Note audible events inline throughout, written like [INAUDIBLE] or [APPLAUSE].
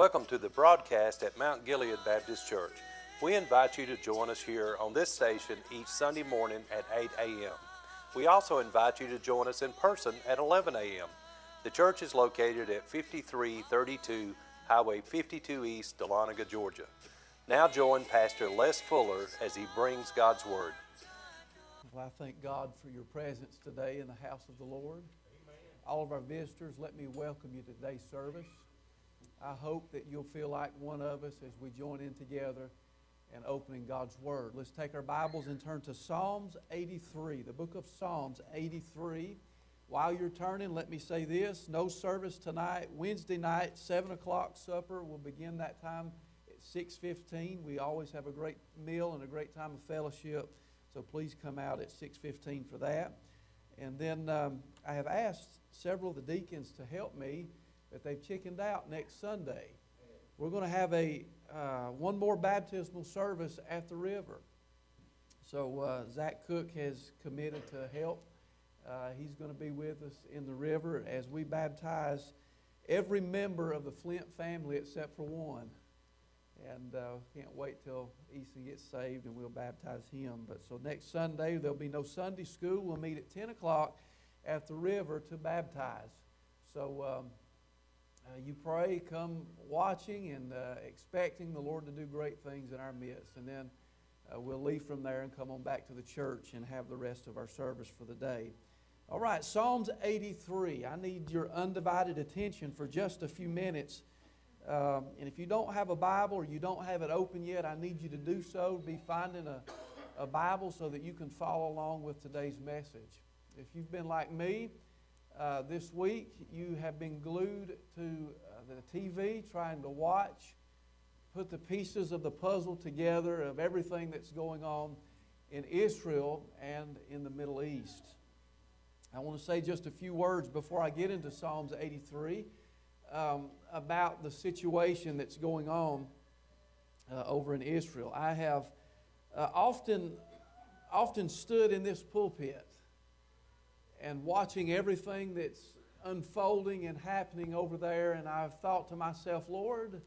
Welcome to the broadcast at Mount Gilead Baptist Church. We invite you to join us here on this station each Sunday morning at 8 a.m. We also invite you to join us in person at 11 a.m. The church is located at 5332 Highway 52 East, Dahlonega, Georgia. Now join Pastor Les Fuller as he brings God's Word. Well, I thank God for your presence today in the house of the Lord. All of our visitors, let me welcome you to today's service. I hope that you'll feel like one of us as we join in together and opening God's Word. Let's take our Bibles and turn to Psalms 83, the book of Psalms 83. While you're turning, let me say this no service tonight. Wednesday night, 7 o'clock supper. We'll begin that time at 6.15. We always have a great meal and a great time of fellowship, so please come out at 6.15 for that. And then um, I have asked several of the deacons to help me that they've chickened out next Sunday. We're going to have a uh, one more baptismal service at the river. So uh, Zach Cook has committed to help. Uh, he's going to be with us in the river as we baptize every member of the Flint family except for one. And uh, can't wait till Easton gets saved and we'll baptize him. But so next Sunday there'll be no Sunday school. We'll meet at 10 o'clock at the river to baptize. So um, uh, you pray, come watching and uh, expecting the Lord to do great things in our midst. And then uh, we'll leave from there and come on back to the church and have the rest of our service for the day. All right, Psalms 83. I need your undivided attention for just a few minutes. Um, and if you don't have a Bible or you don't have it open yet, I need you to do so. Be finding a, a Bible so that you can follow along with today's message. If you've been like me, uh, this week you have been glued to uh, the TV trying to watch, put the pieces of the puzzle together of everything that's going on in Israel and in the Middle East. I want to say just a few words before I get into Psalms 83 um, about the situation that's going on uh, over in Israel. I have uh, often, often stood in this pulpit and watching everything that's unfolding and happening over there, and I've thought to myself, Lord,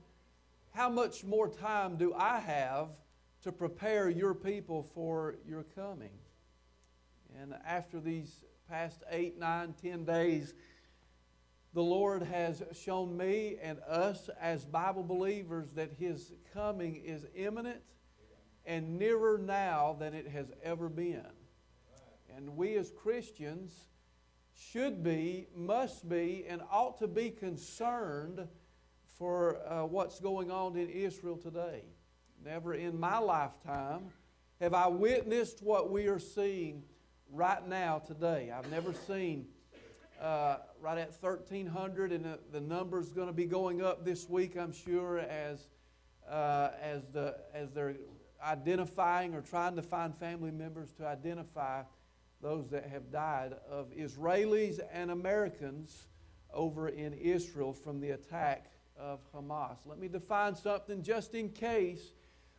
how much more time do I have to prepare your people for your coming? And after these past eight, nine, ten days, the Lord has shown me and us as Bible believers that His coming is imminent and nearer now than it has ever been. And we as Christians should be, must be, and ought to be concerned for uh, what's going on in Israel today. Never in my lifetime have I witnessed what we are seeing right now today. I've never seen uh, right at 1,300, and the, the number's going to be going up this week, I'm sure, as, uh, as, the, as they're identifying or trying to find family members to identify those that have died of Israelis and Americans over in Israel from the attack of Hamas. Let me define something just in case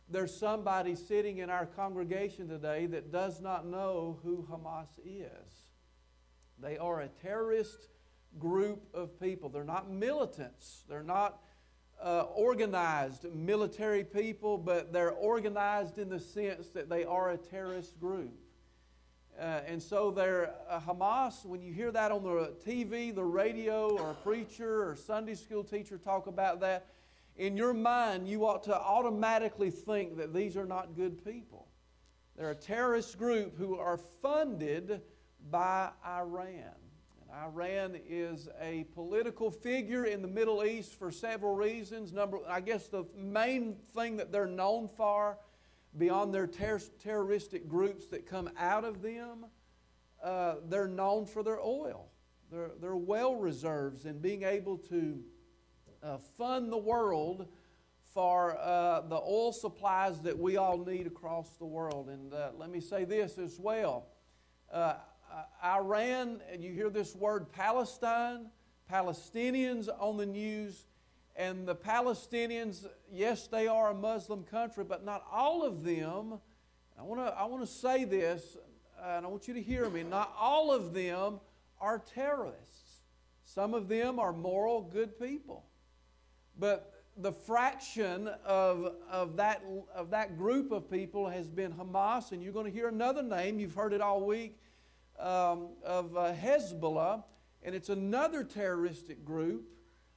there's somebody sitting in our congregation today that does not know who Hamas is. They are a terrorist group of people. They're not militants. They're not uh, organized military people, but they're organized in the sense that they are a terrorist group. Uh, and so they're uh, Hamas, when you hear that on the TV, the radio, or a preacher or Sunday school teacher talk about that, in your mind, you ought to automatically think that these are not good people. They're a terrorist group who are funded by Iran. And Iran is a political figure in the Middle East for several reasons. Number, I guess the main thing that they're known for beyond their ter- terroristic groups that come out of them, uh, they're known for their oil, their, their well reserves, and being able to uh, fund the world for uh, the oil supplies that we all need across the world. And uh, let me say this as well uh, Iran, and you hear this word Palestine, Palestinians on the news and the Palestinians, yes, they are a Muslim country, but not all of them. I want to I want to say this, and I want you to hear me. Not all of them are terrorists. Some of them are moral, good people. But the fraction of, of, that, of that group of people has been Hamas, and you're going to hear another name, you've heard it all week, um, of uh, Hezbollah, and it's another terroristic group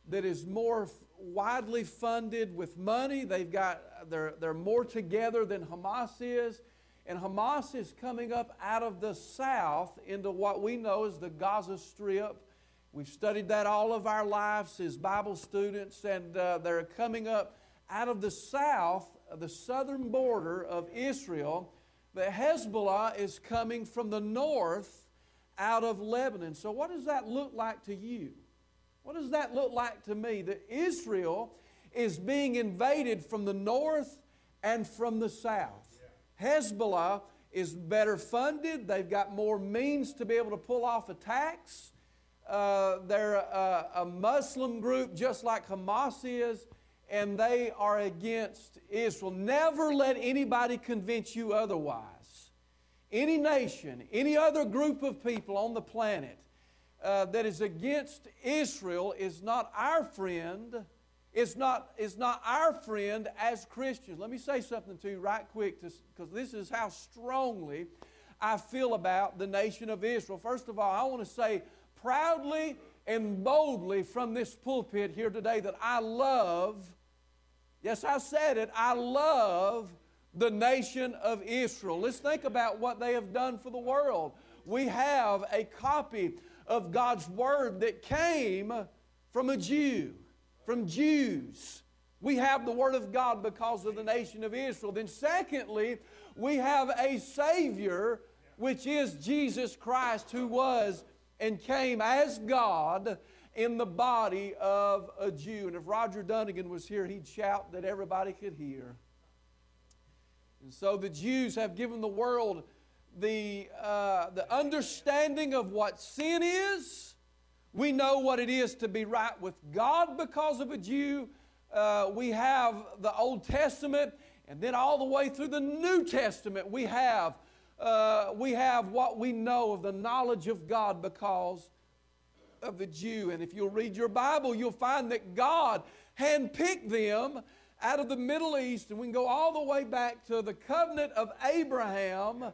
that is more widely funded with money. They've got, they're, they're more together than Hamas is. And Hamas is coming up out of the south into what we know as the Gaza Strip. We've studied that all of our lives as Bible students, and uh, they're coming up out of the south, the southern border of Israel. But Hezbollah is coming from the north out of Lebanon. So, what does that look like to you? What does that look like to me? That Israel is being invaded from the north and from the south. Hezbollah is better funded, they've got more means to be able to pull off attacks. Uh, they're a, a Muslim group just like Hamas is, and they are against Israel. Never let anybody convince you otherwise. Any nation, any other group of people on the planet uh, that is against Israel is not our friend is not, is not our friend as Christians. Let me say something to you right quick because this is how strongly I feel about the nation of Israel. First of all, I want to say proudly and boldly from this pulpit here today that I love, yes, I said it, I love the nation of Israel. Let's think about what they have done for the world. We have a copy of God's Word that came from a Jew from Jews. We have the Word of God because of the nation of Israel. Then, secondly, we have a Savior, which is Jesus Christ, who was and came as God in the body of a Jew. And if Roger Dunnigan was here, he'd shout that everybody could hear. And so the Jews have given the world the, uh, the understanding of what sin is we know what it is to be right with God because of a Jew. Uh, we have the Old Testament, and then all the way through the New Testament, we have, uh, we have what we know of the knowledge of God because of the Jew. And if you'll read your Bible, you'll find that God handpicked them out of the Middle East, and we can go all the way back to the covenant of Abraham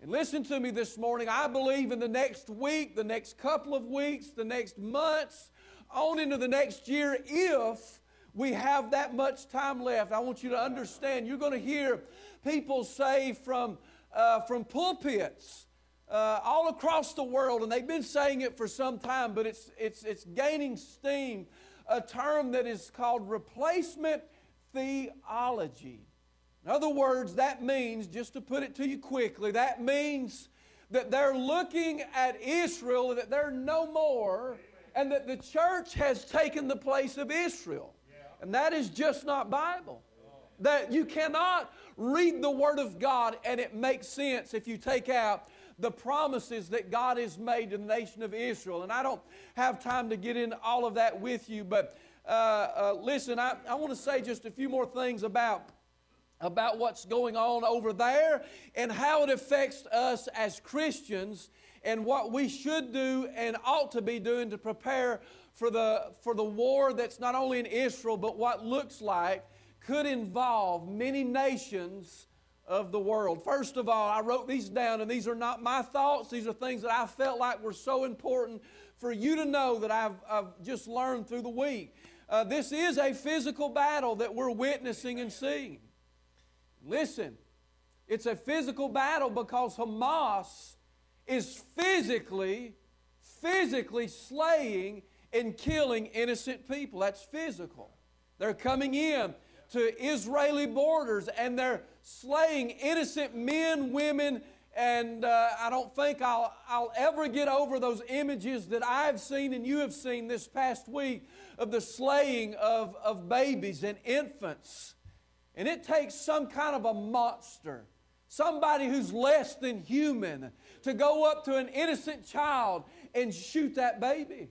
and listen to me this morning. I believe in the next week, the next couple of weeks, the next months, on into the next year, if we have that much time left. I want you to understand. You're going to hear people say from, uh, from pulpits uh, all across the world, and they've been saying it for some time, but it's, it's, it's gaining steam, a term that is called replacement theology. In other words, that means, just to put it to you quickly, that means that they're looking at Israel, that they're no more, and that the church has taken the place of Israel. And that is just not Bible. That you cannot read the Word of God and it makes sense if you take out the promises that God has made to the nation of Israel. And I don't have time to get into all of that with you, but uh, uh, listen, I, I want to say just a few more things about about what's going on over there and how it affects us as Christians and what we should do and ought to be doing to prepare for the, for the war that's not only in Israel, but what looks like could involve many nations of the world. First of all, I wrote these down, and these are not my thoughts. These are things that I felt like were so important for you to know that I've, I've just learned through the week. Uh, this is a physical battle that we're witnessing and seeing. Listen, it's a physical battle because Hamas is physically, physically slaying and killing innocent people. That's physical. They're coming in to Israeli borders and they're slaying innocent men, women, and uh, I don't think I'll, I'll ever get over those images that I've seen and you have seen this past week of the slaying of, of babies and infants and it takes some kind of a monster, somebody who's less than human, to go up to an innocent child and shoot that baby.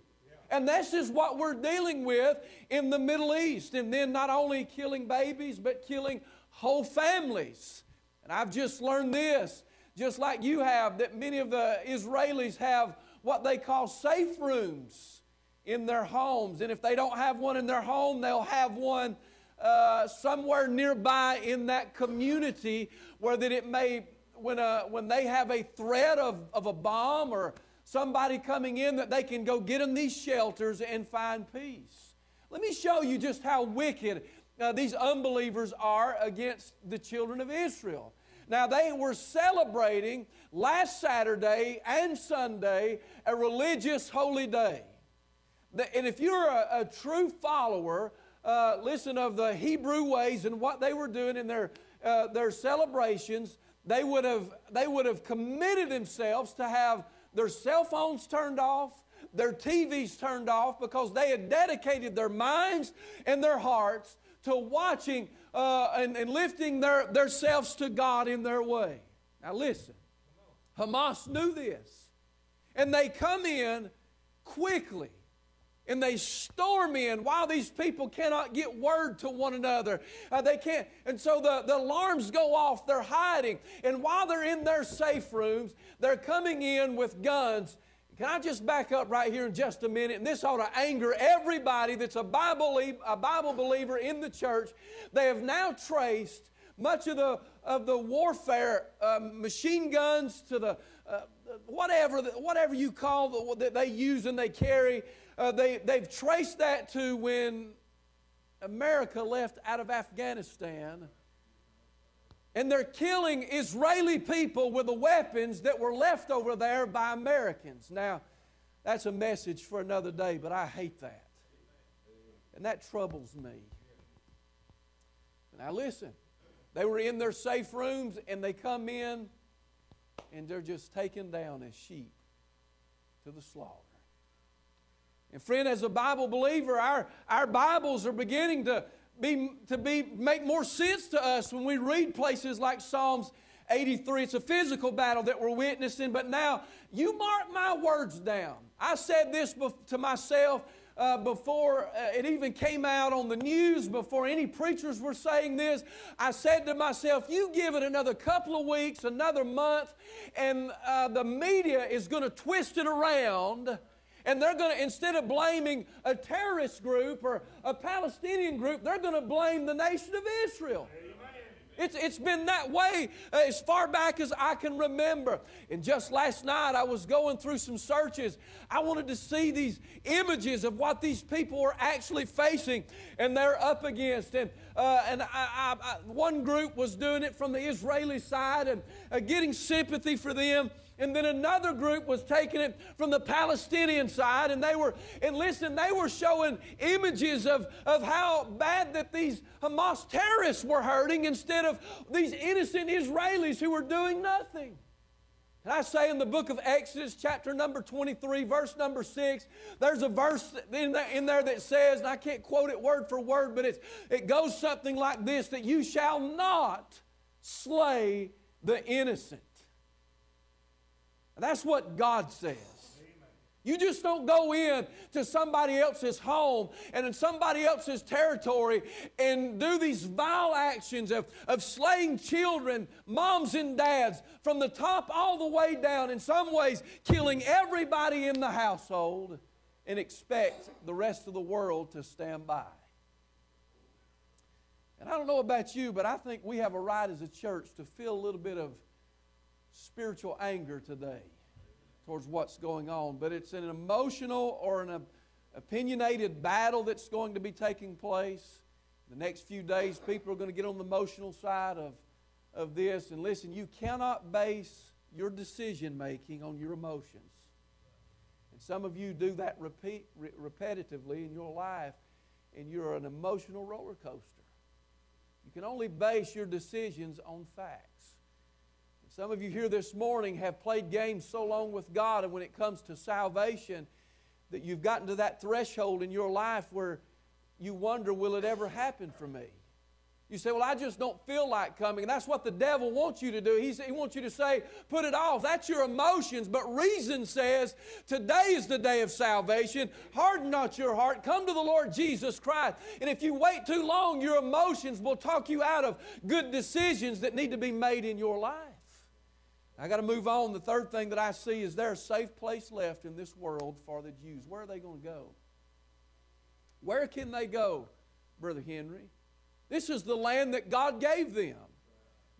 And this is what we're dealing with in the Middle East. And then not only killing babies, but killing whole families. And I've just learned this, just like you have, that many of the Israelis have what they call safe rooms in their homes. And if they don't have one in their home, they'll have one uh, somewhere nearby in that community where that it may, when, uh, when they have a threat of, of a bomb or somebody coming in, that they can go get in these shelters and find peace. Let me show you just how wicked uh, these unbelievers are against the children of Israel. Now, they were celebrating last Saturday and Sunday a religious holy day. And if you're a, a true follower uh, listen, of the Hebrew ways and what they were doing in their, uh, their celebrations, they would, have, they would have committed themselves to have their cell phones turned off, their TVs turned off, because they had dedicated their minds and their hearts to watching uh, and, and lifting their, their selves to God in their way. Now, listen, Hamas knew this, and they come in quickly and they storm in while these people cannot get word to one another. Uh, they can't, and so the, the alarms go off, they're hiding. And while they're in their safe rooms, they're coming in with guns. Can I just back up right here in just a minute? And this ought to anger everybody that's a Bible, a Bible believer in the church. They have now traced much of the, of the warfare, uh, machine guns to the uh, whatever, whatever you call the, that they use and they carry uh, they, they've traced that to when America left out of Afghanistan. And they're killing Israeli people with the weapons that were left over there by Americans. Now, that's a message for another day, but I hate that. And that troubles me. Now, listen, they were in their safe rooms and they come in and they're just taken down as sheep to the slaughter. And friend, as a Bible believer, our, our Bibles are beginning to be, to be make more sense to us when we read places like Psalms 83. It's a physical battle that we're witnessing, but now you mark my words down. I said this to myself uh, before uh, it even came out on the news, before any preachers were saying this. I said to myself, you give it another couple of weeks, another month, and uh, the media is going to twist it around and they're going to, instead of blaming a terrorist group or a Palestinian group, they're going to blame the nation of Israel. It's, it's been that way uh, as far back as I can remember. And just last night, I was going through some searches. I wanted to see these images of what these people are actually facing and they're up against. And, uh, and I, I, I, one group was doing it from the Israeli side and uh, getting sympathy for them. And then another group was taking it from the Palestinian side, and they were, and listen, they were showing images of, of how bad that these Hamas terrorists were hurting instead of these innocent Israelis who were doing nothing. And I say in the book of Exodus, chapter number 23, verse number 6, there's a verse in there, in there that says, and I can't quote it word for word, but it's, it goes something like this that you shall not slay the innocent. That's what God says. You just don't go in to somebody else's home and in somebody else's territory and do these vile actions of, of slaying children, moms and dads, from the top all the way down, in some ways, killing everybody in the household and expect the rest of the world to stand by. And I don't know about you, but I think we have a right as a church to feel a little bit of spiritual anger today towards what's going on. But it's an emotional or an opinionated battle that's going to be taking place. The next few days, people are going to get on the emotional side of, of this. And listen, you cannot base your decision making on your emotions. And some of you do that repeat, re- repetitively in your life, and you're an emotional roller coaster. You can only base your decisions on facts. Some of you here this morning have played games so long with God, and when it comes to salvation, that you've gotten to that threshold in your life where you wonder, will it ever happen for me? You say, Well, I just don't feel like coming. And that's what the devil wants you to do. He wants you to say, Put it off. That's your emotions. But reason says, Today is the day of salvation. Harden not your heart. Come to the Lord Jesus Christ. And if you wait too long, your emotions will talk you out of good decisions that need to be made in your life. I got to move on. The third thing that I see is there a safe place left in this world for the Jews. Where are they going to go? Where can they go, Brother Henry? This is the land that God gave them.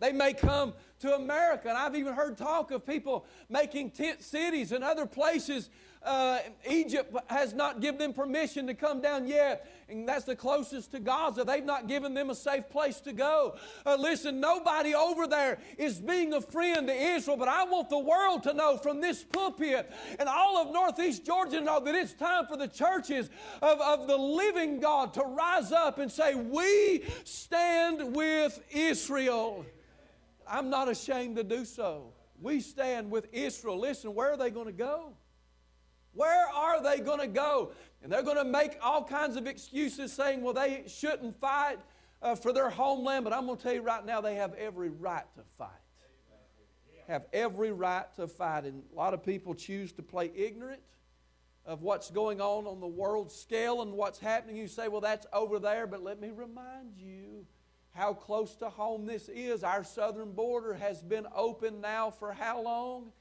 They may come to America, and I've even heard talk of people making tent cities and other places. Uh, Egypt has not given them permission to come down yet, and that's the closest to Gaza. They've not given them a safe place to go. Uh, listen, nobody over there is being a friend to Israel, but I want the world to know from this pulpit and all of Northeast Georgia to know that it's time for the churches of, of the living God to rise up and say, We stand with Israel. I'm not ashamed to do so. We stand with Israel. Listen, where are they going to go? Where are they going to go? And they're going to make all kinds of excuses saying, well, they shouldn't fight uh, for their homeland. But I'm going to tell you right now, they have every right to fight. Have every right to fight. And a lot of people choose to play ignorant of what's going on on the world scale and what's happening. You say, well, that's over there. But let me remind you how close to home this is. Our southern border has been open now for how long?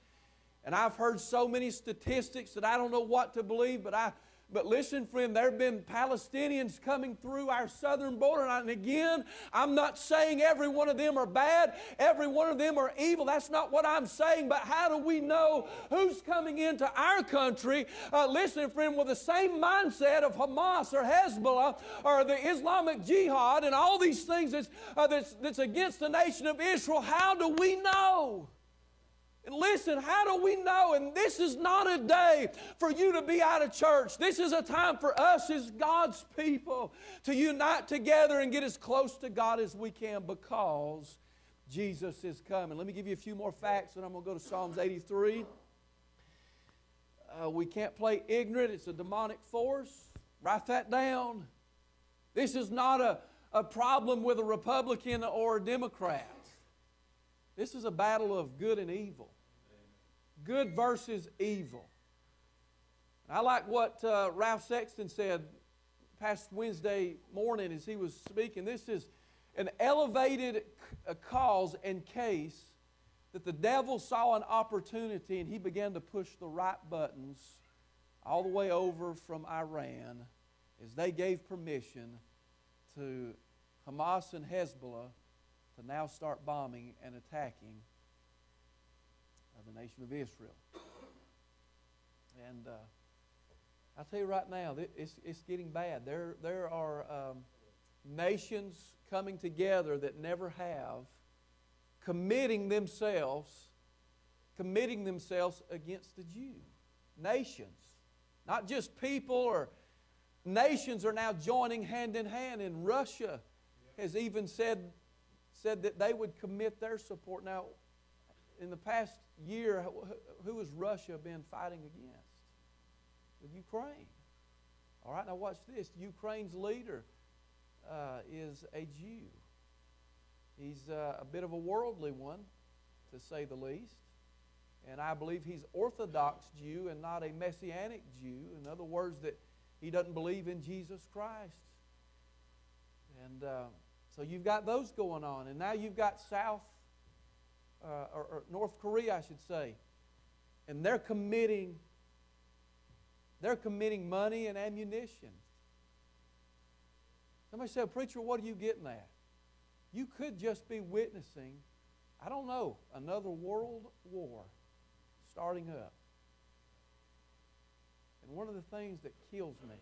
And I've heard so many statistics that I don't know what to believe, but I but listen, friend, there have been Palestinians coming through our southern border. And again, I'm not saying every one of them are bad, every one of them are evil. That's not what I'm saying. But how do we know who's coming into our country? Uh, listen, friend, with the same mindset of Hamas or Hezbollah or the Islamic Jihad and all these things that's, uh, that's, that's against the nation of Israel, how do we know? Listen, how do we know? And this is not a day for you to be out of church. This is a time for us as God's people to unite together and get as close to God as we can because Jesus is coming. Let me give you a few more facts, and I'm going to go to Psalms 83. Uh, we can't play ignorant, it's a demonic force. Write that down. This is not a, a problem with a Republican or a Democrat. This is a battle of good and evil good versus evil. I like what uh, Ralph Sexton said past Wednesday morning as he was speaking. This is an elevated cause and case that the devil saw an opportunity and he began to push the right buttons all the way over from Iran as they gave permission to Hamas and Hezbollah to now start bombing and attacking the nation of Israel. And uh, I'll tell you right now, it's, it's getting bad. There, there are um, nations coming together that never have, committing themselves, committing themselves against the Jew. Nations, not just people or nations are now joining hand in hand. And Russia has even said, said that they would commit their support. Now, in the past year, who has Russia been fighting against? The Ukraine. All right, now watch this. Ukraine's leader uh, is a Jew. He's uh, a bit of a worldly one, to say the least. And I believe he's Orthodox Jew and not a Messianic Jew. In other words, that he doesn't believe in Jesus Christ. And uh, so you've got those going on. And now you've got South uh, or, or North Korea, I should say, and they're committing they're committing money and ammunition. Somebody said, Preacher, what are you getting at? You could just be witnessing, I don't know, another world war starting up. And one of the things that kills me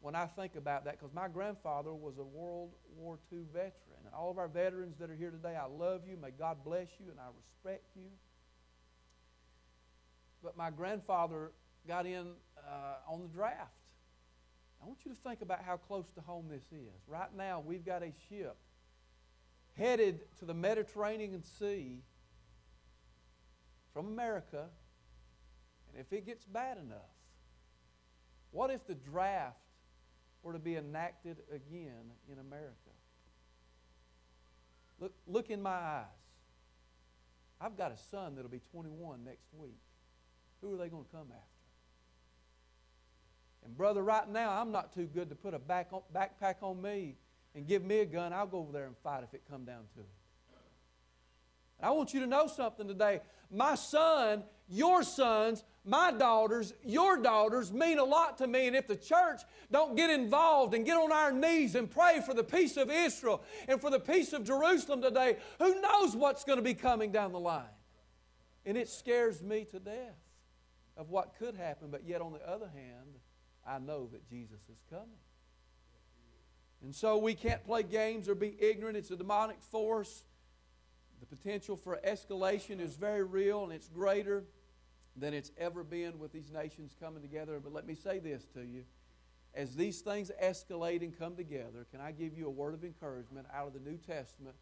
when I think about that, because my grandfather was a World War II veteran. And all of our veterans that are here today, I love you. May God bless you, and I respect you. But my grandfather got in uh, on the draft. I want you to think about how close to home this is. Right now, we've got a ship headed to the Mediterranean Sea from America. And if it gets bad enough, what if the draft were to be enacted again in America. Look, look in my eyes. I've got a son that'll be 21 next week. Who are they going to come after? And, brother, right now, I'm not too good to put a back on, backpack on me and give me a gun. I'll go over there and fight if it come down to it. And I want you to know something today. My son, your sons, my daughters, your daughters, mean a lot to me. And if the church don't get involved and get on our knees and pray for the peace of Israel and for the peace of Jerusalem today, who knows what's going to be coming down the line? And it scares me to death of what could happen. But yet, on the other hand, I know that Jesus is coming. And so we can't play games or be ignorant. It's a demonic force. The potential for escalation is very real and it's greater than it's ever been with these nations coming together. But let me say this to you. As these things escalate and come together, can I give you a word of encouragement out of the New Testament,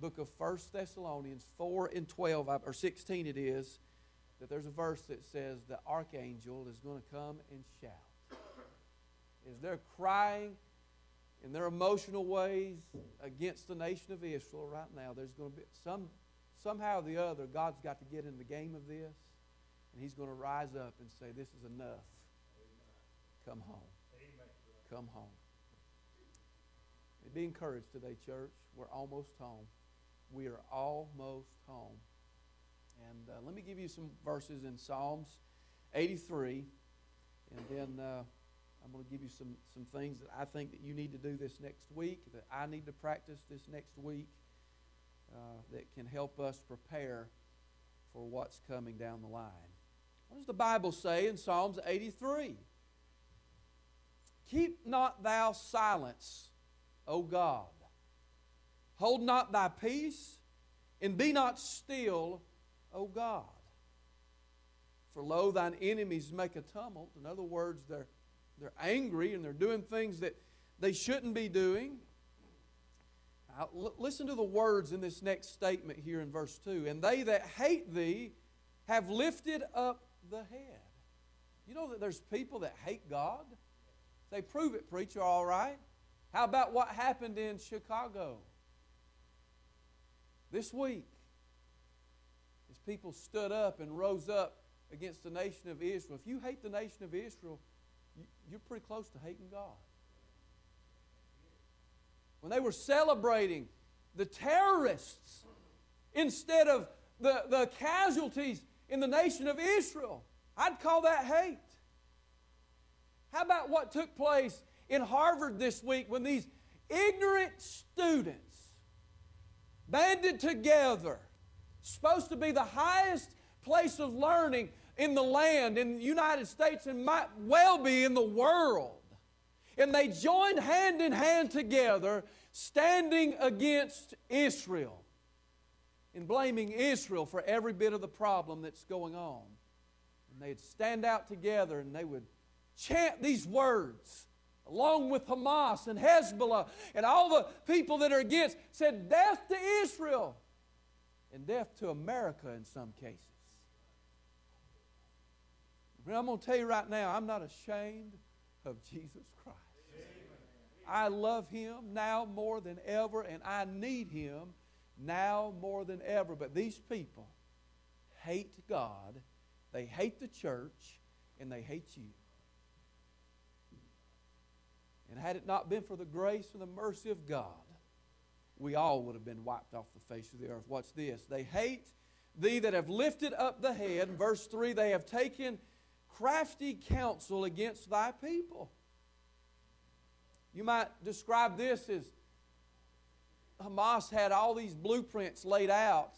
book of 1 Thessalonians 4 and 12, or 16 it is, that there's a verse that says the archangel is going to come and shout. As they're crying in their emotional ways against the nation of Israel right now, there's going to be some somehow or the other, God's got to get in the game of this. And he's going to rise up and say, This is enough. Come home. Come home. Be encouraged today, church. We're almost home. We are almost home. And uh, let me give you some verses in Psalms 83. And then uh, I'm going to give you some, some things that I think that you need to do this next week, that I need to practice this next week, uh, that can help us prepare for what's coming down the line. What does the Bible say in Psalms 83? Keep not thou silence, O God. Hold not thy peace, and be not still, O God. For lo, thine enemies make a tumult. In other words, they're, they're angry and they're doing things that they shouldn't be doing. Now, l- listen to the words in this next statement here in verse 2. And they that hate thee have lifted up the head. You know that there's people that hate God? They prove it, preacher, all right. How about what happened in Chicago this week? As people stood up and rose up against the nation of Israel. If you hate the nation of Israel, you're pretty close to hating God. When they were celebrating the terrorists instead of the, the casualties in the nation of Israel. I'd call that hate. How about what took place in Harvard this week when these ignorant students banded together, supposed to be the highest place of learning in the land, in the United States, and might well be in the world. And they joined hand in hand together, standing against Israel in blaming Israel for every bit of the problem that's going on. And they'd stand out together and they would chant these words along with Hamas and Hezbollah and all the people that are against, said, Death to Israel and death to America in some cases. But I'm going to tell you right now, I'm not ashamed of Jesus Christ. I love Him now more than ever, and I need Him now more than ever. But these people hate God, they hate the church, and they hate you. And had it not been for the grace and the mercy of God, we all would have been wiped off the face of the earth. Watch this? They hate thee that have lifted up the head. Verse 3, they have taken crafty counsel against thy people. You might describe this as Hamas had all these blueprints laid out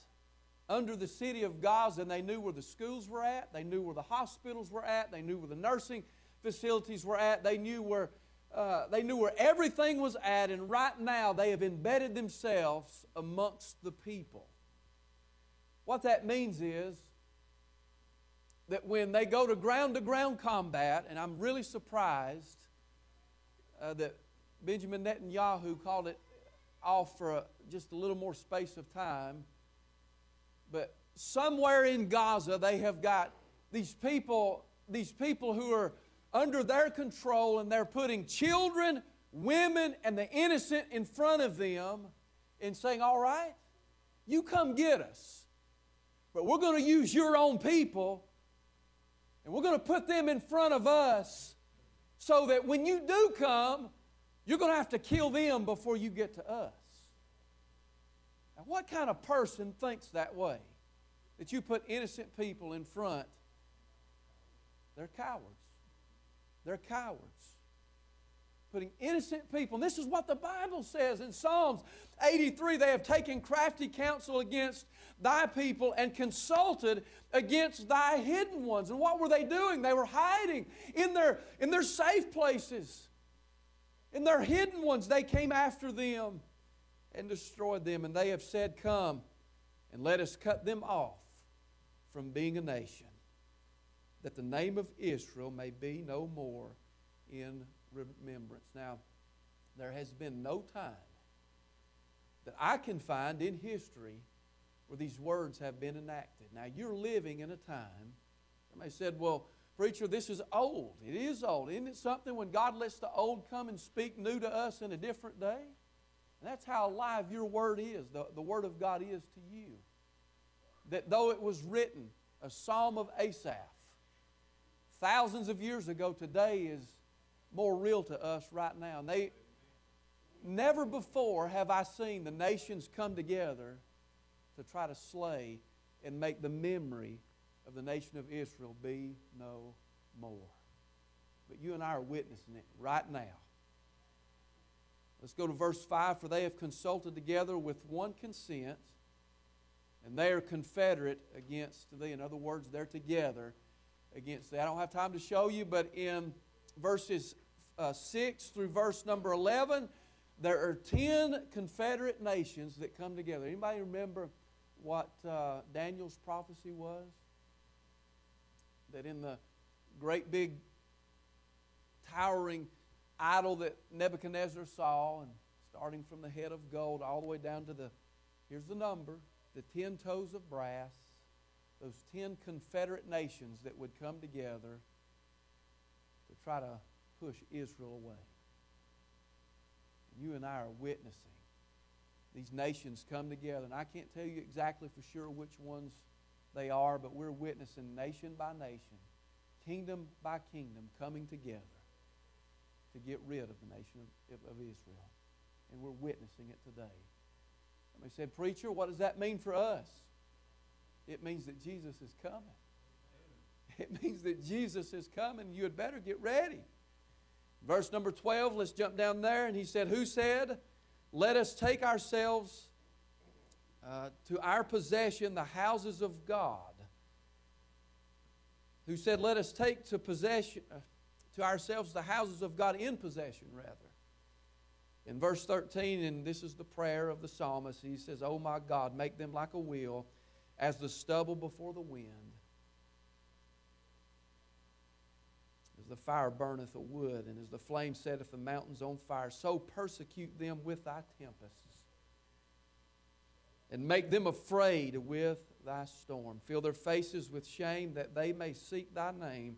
under the city of Gaza, and they knew where the schools were at, they knew where the hospitals were at, they knew where the nursing facilities were at, they knew where uh, they knew where everything was at, and right now they have embedded themselves amongst the people. What that means is that when they go to ground to ground combat, and I'm really surprised uh, that Benjamin Netanyahu called it off for a, just a little more space of time. But somewhere in Gaza, they have got these people, these people who are under their control, and they're putting children, women, and the innocent in front of them and saying, All right, you come get us. But we're going to use your own people, and we're going to put them in front of us so that when you do come, you're going to have to kill them before you get to us. Now, what kind of person thinks that way? That you put innocent people in front They're cowards. They're cowards. Putting innocent people, and this is what the Bible says in Psalms 83 they have taken crafty counsel against thy people and consulted against thy hidden ones. And what were they doing? They were hiding in their, in their safe places. In their hidden ones, they came after them and destroyed them. And they have said, Come and let us cut them off from being a nation, that the name of Israel may be no more in remembrance. Now, there has been no time that I can find in history where these words have been enacted. Now, you're living in a time, somebody said, well, preacher, this is old. It is old. Isn't it something when God lets the old come and speak new to us in a different day? And that's how alive your word is, the, the word of God is to you. That though it was written, a psalm of Asaph, thousands of years ago, today is more real to us right now. And they, never before have I seen the nations come together to try to slay and make the memory of the nation of Israel be no more. But you and I are witnessing it right now. Let's go to verse 5. For they have consulted together with one consent, and they are confederate against thee. In other words, they're together against thee. I don't have time to show you, but in verses uh, 6 through verse number 11, there are 10 confederate nations that come together. Anybody remember what uh, Daniel's prophecy was? That in the great big towering idol that Nebuchadnezzar saw, and starting from the head of gold all the way down to the, here's the number, the ten toes of brass, those ten confederate nations that would come together to try to push Israel away. You and I are witnessing these nations come together. And I can't tell you exactly for sure which ones they are, but we're witnessing nation by nation, kingdom by kingdom coming together to get rid of the nation of, of Israel. And we're witnessing it today. Somebody said, Preacher, what does that mean for us? It means that Jesus is coming. [LAUGHS] It means that Jesus is coming. You had better get ready. Verse number 12, let's jump down there. And he said, Who said, Let us take ourselves uh, to our possession the houses of God? Who said, Let us take to possession. Uh, to ourselves the houses of God in possession, rather. In verse 13, and this is the prayer of the psalmist, he says, Oh my God, make them like a wheel, as the stubble before the wind. As the fire burneth a wood, and as the flame setteth the mountains on fire, so persecute them with thy tempests, and make them afraid with thy storm. Fill their faces with shame, that they may seek thy name,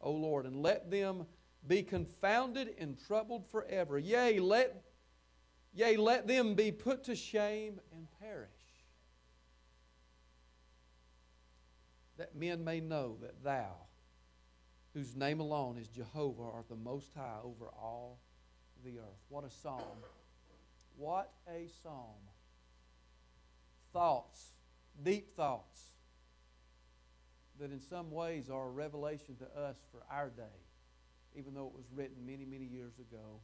O Lord, and let them be confounded and troubled forever. Yea, let, yea, let them be put to shame and perish. That men may know that thou, whose name alone is Jehovah, art the most high over all the earth. What a psalm. What a psalm. Thoughts, deep thoughts, that in some ways are a revelation to us for our day, even though it was written many, many years ago.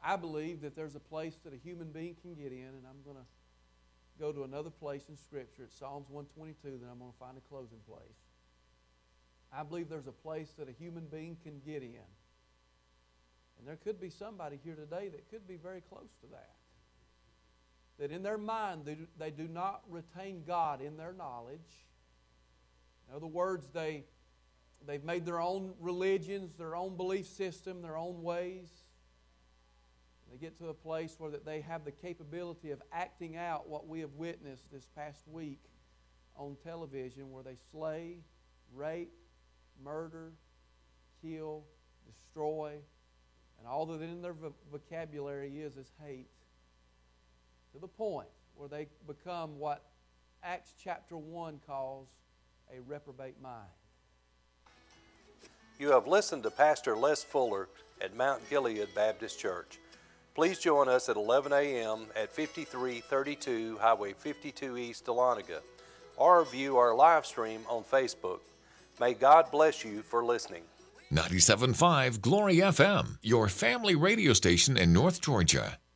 I believe that there's a place that a human being can get in, and I'm going to go to another place in Scripture. It's Psalms 122, then I'm going to find a closing place. I believe there's a place that a human being can get in. And there could be somebody here today that could be very close to that. That in their mind, they do, they do not retain God in their knowledge. In other words, they, they've made their own religions, their own belief system, their own ways. They get to a place where that they have the capability of acting out what we have witnessed this past week on television, where they slay, rape, murder, kill, destroy, and all that in their vocabulary is is hate, to the point where they become what Acts chapter 1 calls a reprobate mind. You have listened to Pastor Les Fuller at Mount Gilead Baptist Church. Please join us at 11 a.m. at 5332 Highway 52 East, Dahlonega, or view our live stream on Facebook. May God bless you for listening. 97.5 Glory FM, your family radio station in North Georgia.